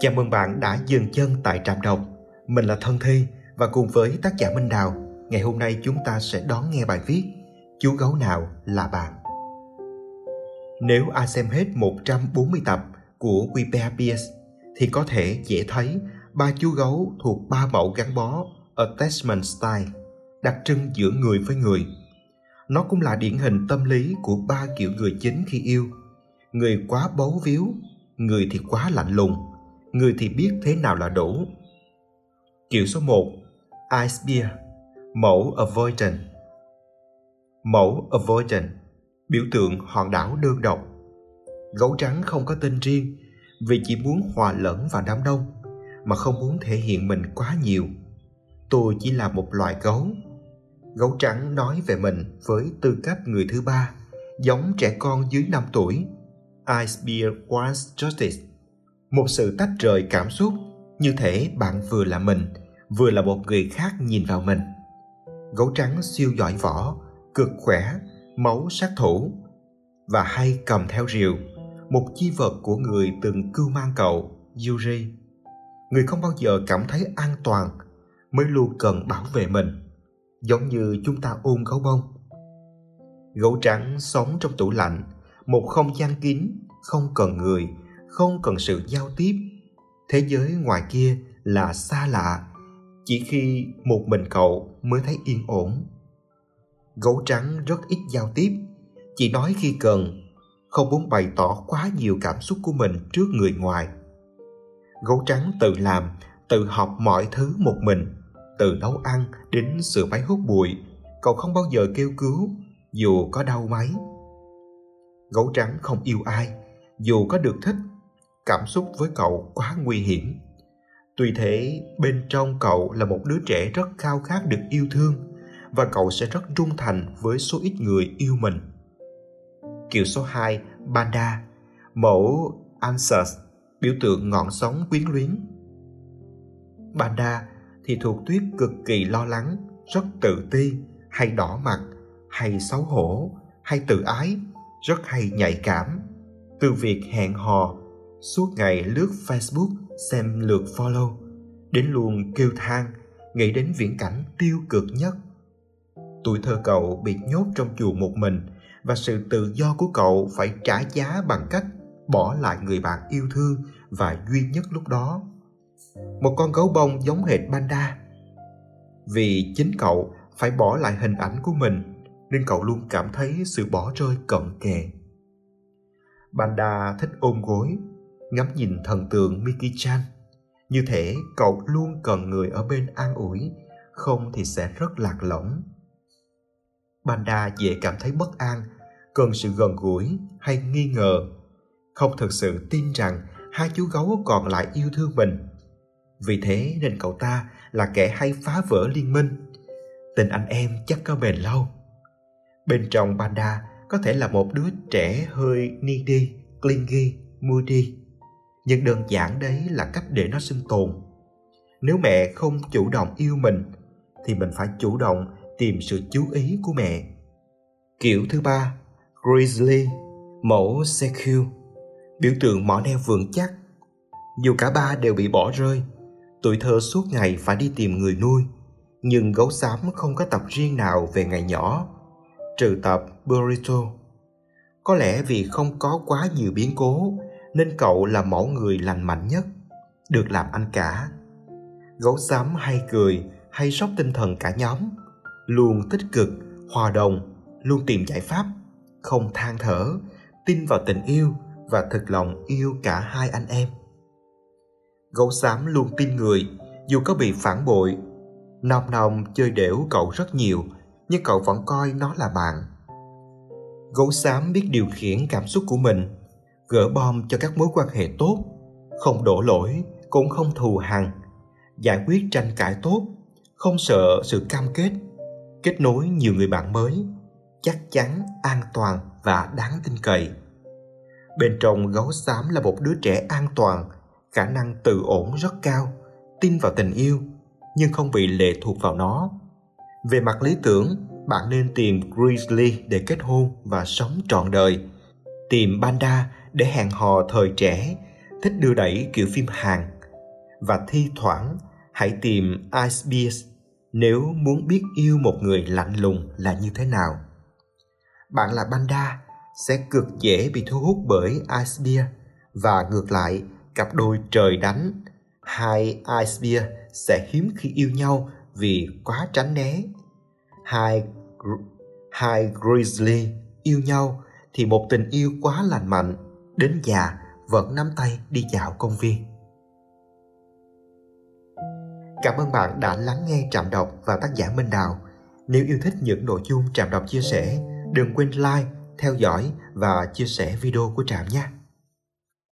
Chào mừng bạn đã dừng chân tại Trạm Đọc. Mình là Thân Thi và cùng với tác giả Minh Đào, ngày hôm nay chúng ta sẽ đón nghe bài viết Chú gấu nào là bạn. Nếu ai xem hết 140 tập của WPAPS thì có thể dễ thấy ba chú gấu thuộc ba mẫu gắn bó attachment style đặc trưng giữa người với người. Nó cũng là điển hình tâm lý của ba kiểu người chính khi yêu. Người quá bấu víu, người thì quá lạnh lùng, người thì biết thế nào là đủ. Kiểu số 1 Ice Beer Mẫu Avoidant Mẫu Avoidant Biểu tượng hòn đảo đơn độc Gấu trắng không có tên riêng vì chỉ muốn hòa lẫn vào đám đông mà không muốn thể hiện mình quá nhiều. Tôi chỉ là một loài gấu. Gấu trắng nói về mình với tư cách người thứ ba, giống trẻ con dưới 5 tuổi. Ice Beer wants justice một sự tách rời cảm xúc, như thể bạn vừa là mình, vừa là một người khác nhìn vào mình. Gấu trắng siêu giỏi võ, cực khỏe, máu sát thủ, và hay cầm theo rìu, một chi vật của người từng cưu mang cậu, Yuri. Người không bao giờ cảm thấy an toàn, mới luôn cần bảo vệ mình, giống như chúng ta ôm gấu bông. Gấu trắng sống trong tủ lạnh, một không gian kín, không cần người không cần sự giao tiếp. Thế giới ngoài kia là xa lạ, chỉ khi một mình cậu mới thấy yên ổn. Gấu trắng rất ít giao tiếp, chỉ nói khi cần, không muốn bày tỏ quá nhiều cảm xúc của mình trước người ngoài. Gấu trắng tự làm, tự học mọi thứ một mình, từ nấu ăn đến sửa máy hút bụi, cậu không bao giờ kêu cứu, dù có đau máy. Gấu trắng không yêu ai, dù có được thích cảm xúc với cậu quá nguy hiểm. Tuy thế, bên trong cậu là một đứa trẻ rất khao khát được yêu thương và cậu sẽ rất trung thành với số ít người yêu mình. Kiểu số 2 Banda mẫu Ansers biểu tượng ngọn sóng quyến luyến. Banda thì thuộc tuyết cực kỳ lo lắng, rất tự ti, hay đỏ mặt, hay xấu hổ, hay tự ái, rất hay nhạy cảm. Từ việc hẹn hò suốt ngày lướt Facebook xem lượt follow, đến luôn kêu than, nghĩ đến viễn cảnh tiêu cực nhất. Tuổi thơ cậu bị nhốt trong chuồng một mình và sự tự do của cậu phải trả giá bằng cách bỏ lại người bạn yêu thương và duy nhất lúc đó. Một con gấu bông giống hệt Panda. Vì chính cậu phải bỏ lại hình ảnh của mình nên cậu luôn cảm thấy sự bỏ rơi cận kề. Panda thích ôm gối ngắm nhìn thần tượng Miki-chan. Như thể cậu luôn cần người ở bên an ủi, không thì sẽ rất lạc lõng. Banda dễ cảm thấy bất an, cần sự gần gũi hay nghi ngờ, không thực sự tin rằng hai chú gấu còn lại yêu thương mình. Vì thế nên cậu ta là kẻ hay phá vỡ liên minh. Tình anh em chắc có bền lâu. Bên trong Banda có thể là một đứa trẻ hơi needy, clingy, moody nhưng đơn giản đấy là cách để nó sinh tồn. Nếu mẹ không chủ động yêu mình, thì mình phải chủ động tìm sự chú ý của mẹ. Kiểu thứ ba, grizzly, mẫu cq biểu tượng mỏ neo vững chắc. Dù cả ba đều bị bỏ rơi, tuổi thơ suốt ngày phải đi tìm người nuôi. Nhưng gấu xám không có tập riêng nào về ngày nhỏ, trừ tập burrito. Có lẽ vì không có quá nhiều biến cố nên cậu là mẫu người lành mạnh nhất, được làm anh cả. Gấu xám hay cười hay sốc tinh thần cả nhóm, luôn tích cực, hòa đồng, luôn tìm giải pháp, không than thở, tin vào tình yêu và thực lòng yêu cả hai anh em. Gấu xám luôn tin người, dù có bị phản bội. Nòng nòng chơi đểu cậu rất nhiều, nhưng cậu vẫn coi nó là bạn. Gấu xám biết điều khiển cảm xúc của mình gỡ bom cho các mối quan hệ tốt. Không đổ lỗi, cũng không thù hằn. Giải quyết tranh cãi tốt, không sợ sự cam kết. Kết nối nhiều người bạn mới, chắc chắn, an toàn và đáng tin cậy. Bên trong gấu xám là một đứa trẻ an toàn, khả năng tự ổn rất cao, tin vào tình yêu, nhưng không bị lệ thuộc vào nó. Về mặt lý tưởng, bạn nên tìm grizzly để kết hôn và sống trọn đời. Tìm panda để hẹn hò thời trẻ, thích đưa đẩy kiểu phim Hàn và thi thoảng, hãy tìm Ice Beers nếu muốn biết yêu một người lạnh lùng là như thế nào. Bạn là Banda sẽ cực dễ bị thu hút bởi Ice Beer và ngược lại, cặp đôi trời đánh, hai Ice Beer sẽ hiếm khi yêu nhau vì quá tránh né. Hai hai Grizzly yêu nhau thì một tình yêu quá lành mạnh đến già vẫn nắm tay đi dạo công viên. Cảm ơn bạn đã lắng nghe Trạm Đọc và tác giả Minh Đào. Nếu yêu thích những nội dung Trạm Đọc chia sẻ, đừng quên like, theo dõi và chia sẻ video của Trạm nhé.